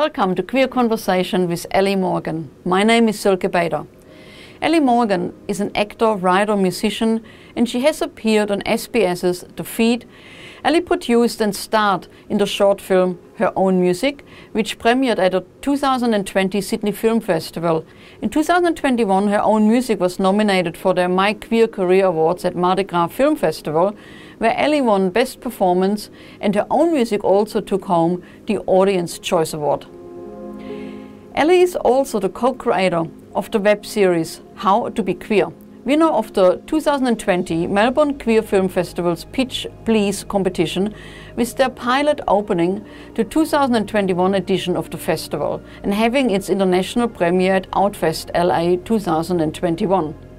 Welcome to Queer Conversation with Ellie Morgan. My name is Silke Bader. Ellie Morgan is an actor, writer, musician, and she has appeared on SBS's The Feed. Ellie produced and starred in the short film Her Own Music, which premiered at the 2020 Sydney Film Festival. In 2021, Her Own Music was nominated for the My Queer Career Awards at Mardi Gras Film Festival, where Ellie won Best Performance, and Her Own Music also took home the Audience Choice Award. Ellie is also the co-creator of the web series How to Be Queer, winner of the 2020 Melbourne Queer Film Festival's Pitch Please competition with their pilot opening the 2021 edition of the festival and having its international premiere at Outfest LA 2021.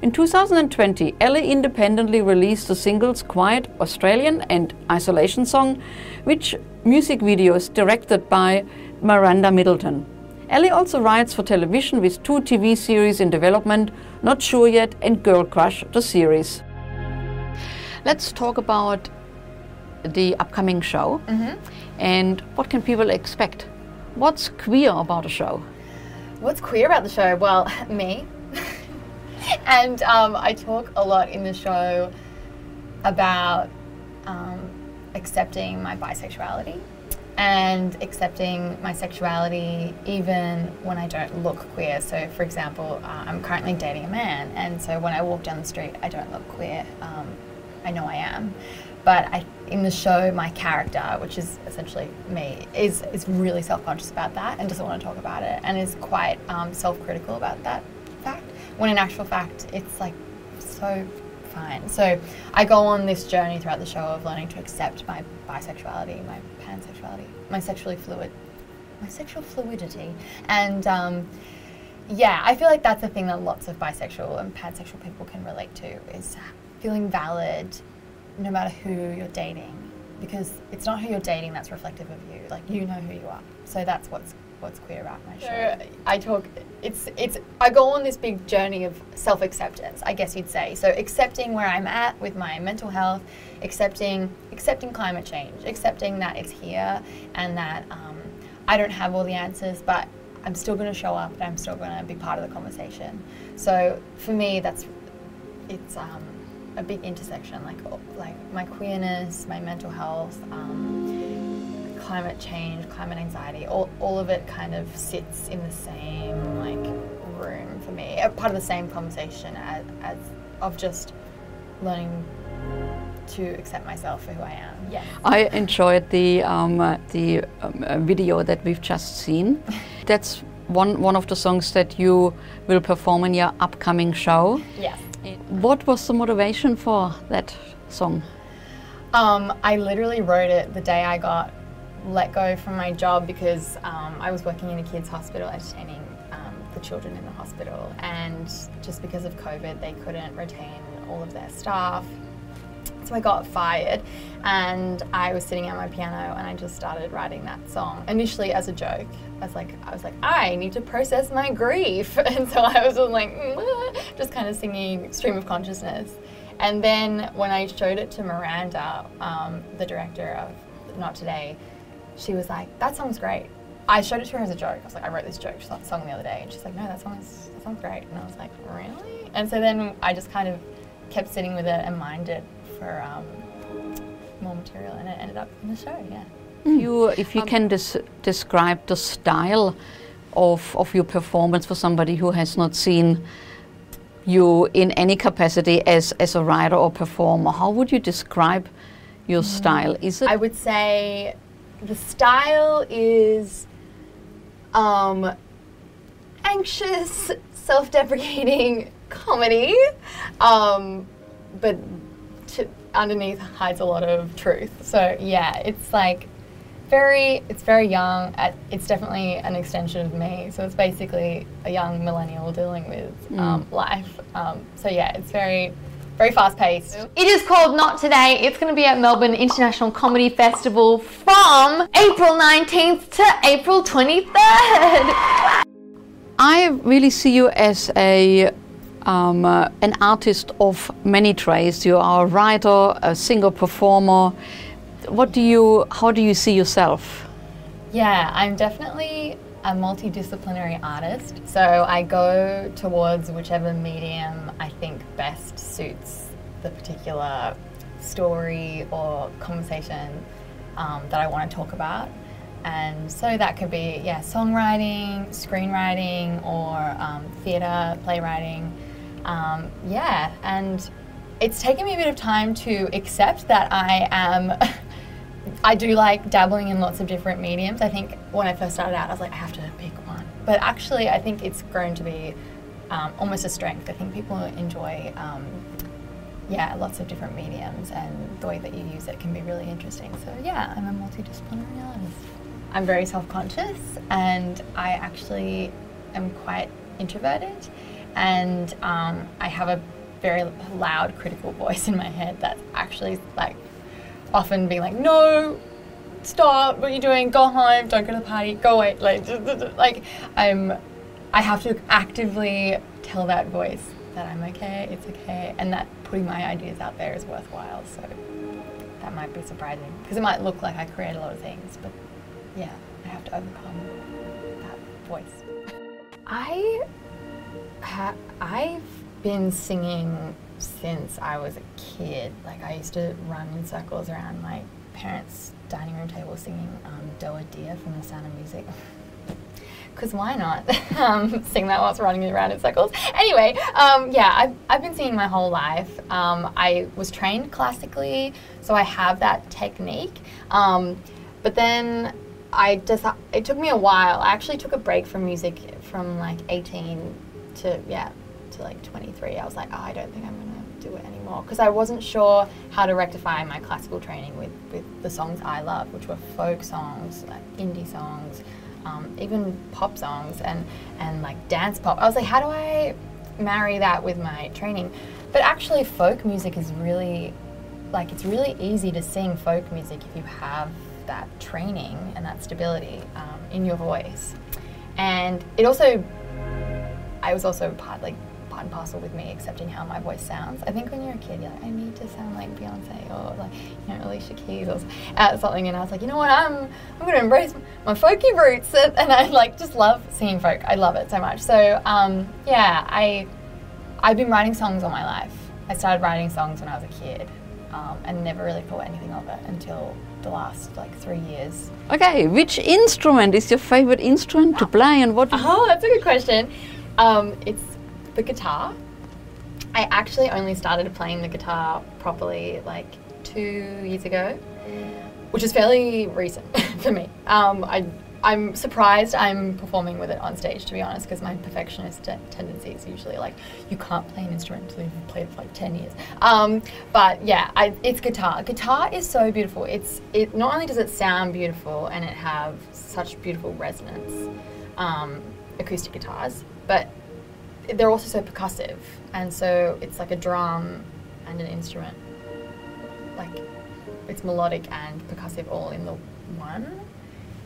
In 2020, Ellie independently released the singles Quiet Australian and Isolation Song, which music videos directed by Miranda Middleton. Ellie also writes for television with two TV series in development, Not Sure Yet and Girl Crush, the series. Let's talk about the upcoming show Mm-hmm. and what can people expect? What's queer about the show? What's queer about the show? Well, me. and um, I talk a lot in the show about um, accepting my bisexuality and accepting my sexuality even when I don't look queer. So, for example, uh, I'm currently dating a man, and so when I walk down the street, I don't look queer. Um, I know I am. But I, in the show, my character, which is essentially me, is, is really self conscious about that and doesn't want to talk about it and is quite um, self critical about that. When in actual fact, it's like so fine. So I go on this journey throughout the show of learning to accept my bisexuality, my pansexuality, my sexually fluid, my sexual fluidity, and um, yeah, I feel like that's the thing that lots of bisexual and pansexual people can relate to is feeling valid no matter who you're dating because it's not who you're dating that's reflective of you. Like you know who you are. So that's what's what's queer about my show so i talk it's it's i go on this big journey of self-acceptance i guess you'd say. So accepting where i'm at with my mental health accepting accepting climate change accepting that it's here and that um, i don't have all the answers but i'm still going to show up and i'm still going to be part of the conversation. So for me that's it's um, a big intersection, like like my queerness, my mental health, um, climate change, climate anxiety, all, all of it kind of sits in the same like room for me, a part of the same conversation as, as of just learning to accept myself for who I am. Yes. I enjoyed the um, uh, the um, uh, video that we've just seen. That's one one of the songs that you will perform in your upcoming show. Yes. What was the motivation for that song? Um, I literally wrote it the day I got let go from my job because um, I was working in a kids' hospital entertaining um, the children in the hospital, and just because of COVID, they couldn't retain all of their staff. So I got fired, and I was sitting at my piano, and I just started writing that song initially as a joke. I was like, I was like, I need to process my grief, and so I was like, just kind of singing stream of consciousness. And then when I showed it to Miranda, um, the director of Not Today, she was like, "That song's great." I showed it to her as a joke. I was like, "I wrote this joke song the other day," and she's like, "No, that song is that song's great." And I was like, "Really?" And so then I just kind of kept sitting with it and mined it for um, more material, and it ended up in the show. Yeah. Hmm. If you, if you um, can des- describe the style of, of your performance for somebody who has not seen you in any capacity as, as a writer or performer, how would you describe your mm. style? Is it I would say the style is um, anxious, self-deprecating comedy, um, but to, underneath hides a lot of truth. So yeah, it's like very, it's very young. It's definitely an extension of me. So it's basically a young millennial dealing with um, life. Um, so yeah, it's very, very fast-paced. It is called Not Today. It's going to be at Melbourne International Comedy Festival from April 19th to April 23rd. I really see you as a um, uh, an artist of many trades. You are a writer, a singer, performer. What do you? How do you see yourself? Yeah, I'm definitely a multidisciplinary artist. So I go towards whichever medium I think best suits the particular story or conversation um, that I want to talk about. And so that could be, yeah, songwriting, screenwriting, or um, theatre, playwriting. Um, yeah, and it's taken me a bit of time to accept that I am. I do like dabbling in lots of different mediums. I think when I first started out, I was like, I have to pick one. But actually, I think it's grown to be um, almost a strength. I think people enjoy, um, yeah, lots of different mediums, and the way that you use it can be really interesting. So, yeah, I'm a multidisciplinary artist. I'm very self conscious, and I actually am quite introverted, and um, I have a very loud critical voice in my head that's actually like often being like, no, stop, what are you doing? Go home, don't go to the party, go away. Like, like I'm, I have to actively tell that voice that I'm okay, it's okay, and that putting my ideas out there is worthwhile. So that might be surprising because it might look like I create a lot of things, but yeah, I have to overcome that voice. I, ha- I've been singing since I was a kid. Like I used to run in circles around my parents' dining room table singing um, Doe a Deer from The Sound of Music. Because why not um, sing that whilst running around in circles? Anyway, um, yeah, I've, I've been singing my whole life. Um, I was trained classically, so I have that technique. Um, but then I just, it took me a while. I actually took a break from music from like 18 to, yeah, to like 23. I was like, oh, I don't think I'm going to do it anymore because I wasn't sure how to rectify my classical training with, with the songs I love, which were folk songs, like indie songs, um, even pop songs, and, and like dance pop. I was like, how do I marry that with my training? But actually, folk music is really, like, it's really easy to sing folk music if you have that training and that stability um, in your voice. And it also, I was also part, like, part and parcel with me accepting how my voice sounds. I think when you're a kid, you're like, I need to sound like Beyonce or like you know Alicia Keys or something, and I was like, you know what, I'm I'm going to embrace my folky roots, and, and, I like just love singing folk. I love it so much. So um, yeah, I I've been writing songs all my life. I started writing songs when I was a kid. Um, and never really thought anything of it until the last like three years. Okay, which instrument is your favorite instrument to play, and what? Oh, that's a good question. Um, it's the guitar. I actually only started playing the guitar properly like two years ago, which is fairly recent for me. Um, I, I'm surprised I'm performing with it on stage, to be honest, because my perfectionist t- tendency is usually like, you can't play an instrument until you've played for like 10 years. Um, but yeah, I, it's guitar. Guitar is so beautiful. It's it Not only does it sound beautiful and it have such beautiful resonance, um, acoustic guitars, but they're also so percussive, and so it's like a drum and an instrument. Like it's melodic and percussive all in the one,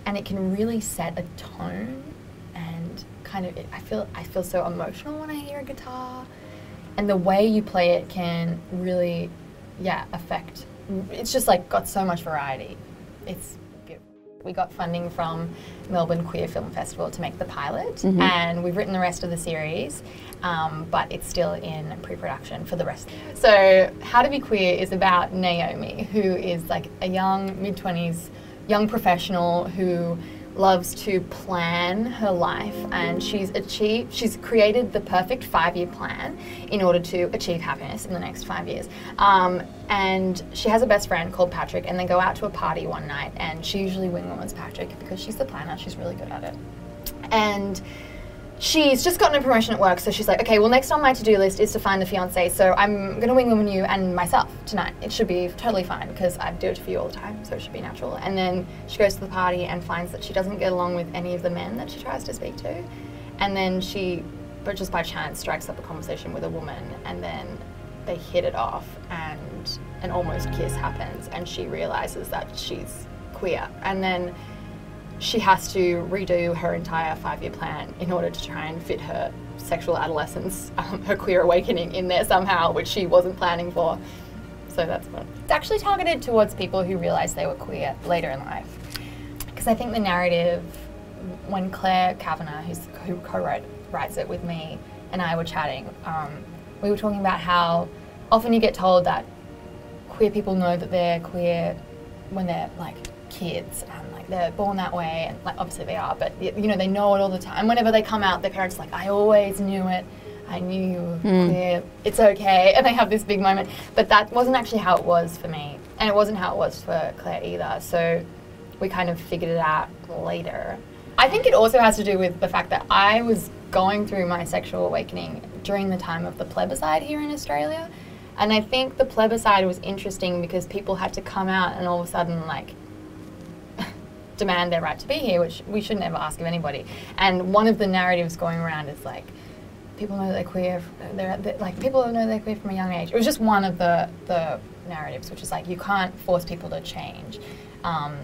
and it can really set a tone and kind of. I feel I feel so emotional when I hear a guitar, and the way you play it can really, yeah, affect. It's just like got so much variety. It's we got funding from Melbourne Queer Film Festival to make the pilot, mm-hmm. and we've written the rest of the series, um, but it's still in pre-production for the rest. So, How to Be Queer is about Naomi, who is like a young mid twenties young professional who loves to plan her life and she's achieved she's created the perfect five-year plan in order to achieve happiness in the next five years. Um, and she has a best friend called patrick and they go out to a party one night and she usually wingwoman's patrick because she's the planner she's really good at it. And she's just gotten a promotion at work, so she's like, okay, well, next on my to do list is to find the fiance, so I'm gonna wing woman you and myself tonight. It should be totally fine because I do it for you all the time, so it should be natural. And then she goes to the party and finds that she doesn't get along with any of the men that she tries to speak to. And then she, but just by chance, strikes up a conversation with a woman, and then they hit it off, and an almost kiss happens, and she realizes that she's queer. And then she has to redo her entire five year plan in order to try and fit her sexual adolescence, um, her queer awakening in there somehow, which she wasn't planning for. So that's fun. It's actually targeted towards people who realize they were queer later in life. because I think the narrative, when Claire Kavanagh, who co-wrote writes it with me, and I were chatting, um, we were talking about how often you get told that queer people know that they're queer when they're like kids and like they're born that way and like obviously they are but you know they know it all the time. Whenever they come out their parents are like i always knew it. I knew you were hmm. queer it's okay. And they have this big moment. But that wasn't actually how it was for me and it wasn't how it was for claire either. So we kind of figured it out later. I think it also has to do with the fact that i was going through my sexual awakening during the time of the plebiscite here in australia. And I think the plebiscite was interesting because people had to come out and all of a sudden like demand their right to be here, which we should never ask of anybody. And one of the narratives going around is like people know they're queer. They're, they're like people know they're queer from a young age. It was just one of the the narratives, which is like you can't force people to change. Um,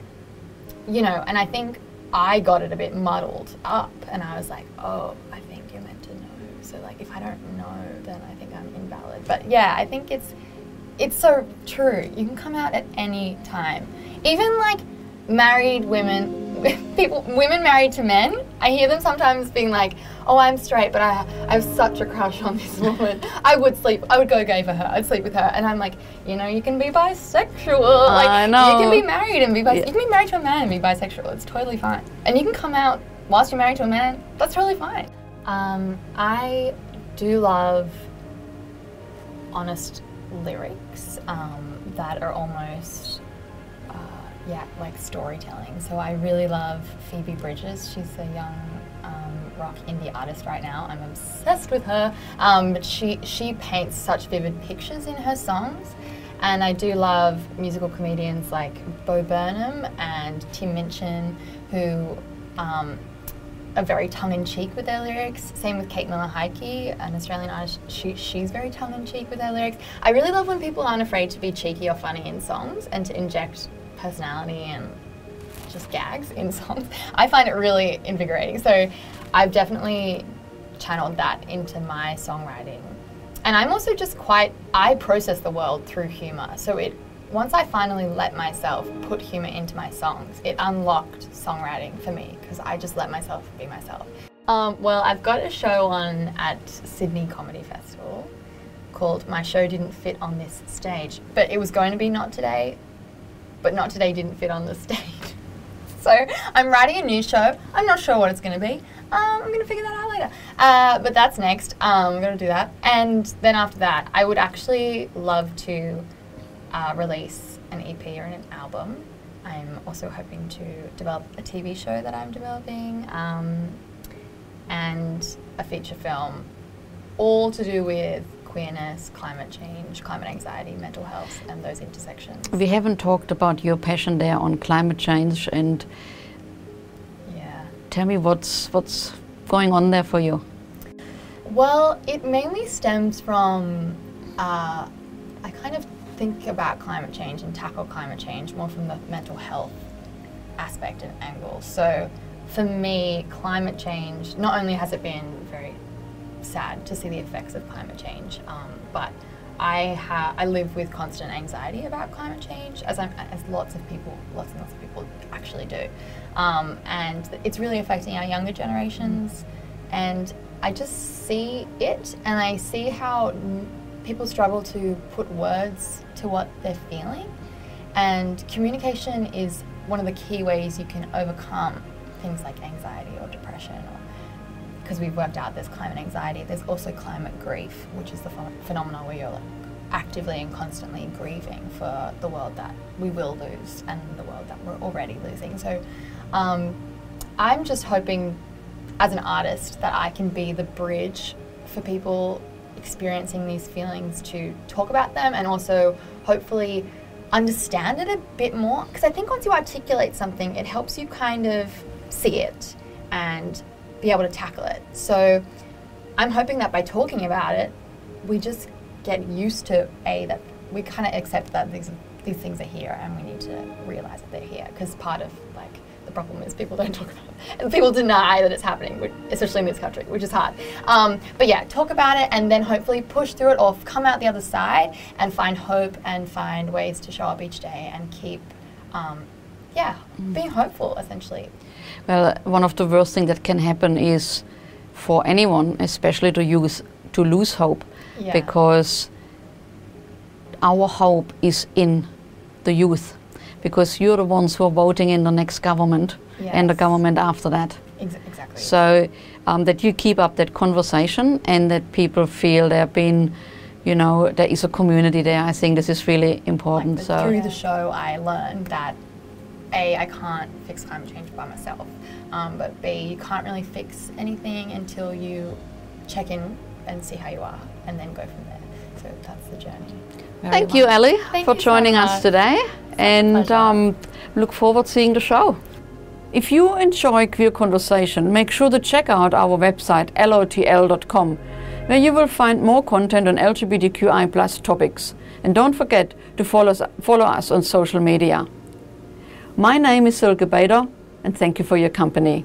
you know, and I think I got it a bit muddled up, and I was like, oh, I think you're meant to know. So like, if I don't know, then I think I'm invalid. But yeah, I think it's it's so true. You can come out at any time, even like married women, people, women married to men. I hear them sometimes being like, "Oh, I'm straight, but I, I have such a crush on this woman. I would sleep. I would go gay for her. I'd sleep with her." And I'm like, you know, you can be bisexual. Like, I you can be married and be bis- Yeah. you can be married to a man and be bisexual. It's totally fine. And you can come out whilst you're married to a man. That's totally fine. Um, I do love honest lyrics um, that are almost yeah like storytelling so i really love phoebe bridgers she's a young um, rock indie artist right now i'm obsessed with her um, but she she paints such vivid pictures in her songs and I do love musical comedians like Bo Burnham and Tim Minchin, who um, are very tongue in cheek with their lyrics. Same with Kate Miller Heidke, an Australian artist. She, she's very tongue in cheek with her lyrics. I really love when people aren't afraid to be cheeky or funny in songs and to inject personality and just gags in songs. I find it really invigorating. So I've definitely channeled that into my songwriting. And I'm also just quite I process the world through humor. So it once I finally let myself put humor into my songs, it unlocked songwriting for me because I just let myself be myself. Um, well, I've got a show on at Sydney Comedy Festival called My Show Didn't Fit on This Stage, but it was going to be Not Today, but Not Today didn't fit on the stage. So I'm writing a new show. I'm not sure what it's going to be. Um, I'm going to figure that out later. Uh, but that's next. Um, I'm going to do that. And then after that, I would actually love to uh, release an EP or an album. I'm also hoping to develop a TV show that I'm developing um, and a feature film, all to do with queerness, climate change, climate anxiety, mental health, and those intersections. We haven't talked about your passion there on climate change and Yeah. tell me what's what's going on there for you. Well, it mainly stems from uh, I kind of think about climate change and tackle climate change more from the mental health aspect and angle. So for me, climate change, not only has it been very sad to see the effects of climate change, um, but I I live with constant anxiety about climate change, as I'm, as lots of people, lots and lots of people actually do, um, and it's really affecting our younger generations. And I just see it, and I see how people struggle to put words to what they're feeling, and communication is one of the key ways you can overcome things like anxiety or depression or because we've worked out there's climate anxiety, there's also climate grief, which is the ph- phenomenon where you're actively and constantly grieving for the world that we will lose and the world that we're already losing. So um, I'm just hoping as an artist that I can be the bridge for people experiencing these feelings to talk about them and also hopefully understand it a bit more because I think once you articulate something it helps you kind of see it and be able to tackle it. So I'm hoping that by talking about it we just get used to a that we kind of accept that these these things are here and we need to realize that they're here because part of like the problem is people don't talk about it and people deny that it's happening which, especially in this country which is hard um, but yeah talk about it and then hopefully push through it or come out the other side and find hope and find ways to show up each day and keep um, yeah, being hopeful essentially. Well, one of the worst things that can happen is for anyone, especially to use to lose hope, Yeah. because our hope is in the youth, because you're the ones who are voting in the next government and the government after that. Ex- exactly. So um, that you keep up that conversation and that people feel they're being, you know, there is a community there. I think this is really like important. the- so through the show, I learned that a I can't fix climate change by myself, um, but b you can't really fix anything until you check in and see how you are, and then go from there. So that's the journey. Very Thank much. you, Ellie. Thank for you joining much. us today and um, look forward to seeing the show. If you enjoy Queer Conversation, make sure to check out our website lotl.com where you will find more content on LGBTQI plus topics. And don't forget to follow us, follow us on social media. My name is Silke Bader and thank you for your company.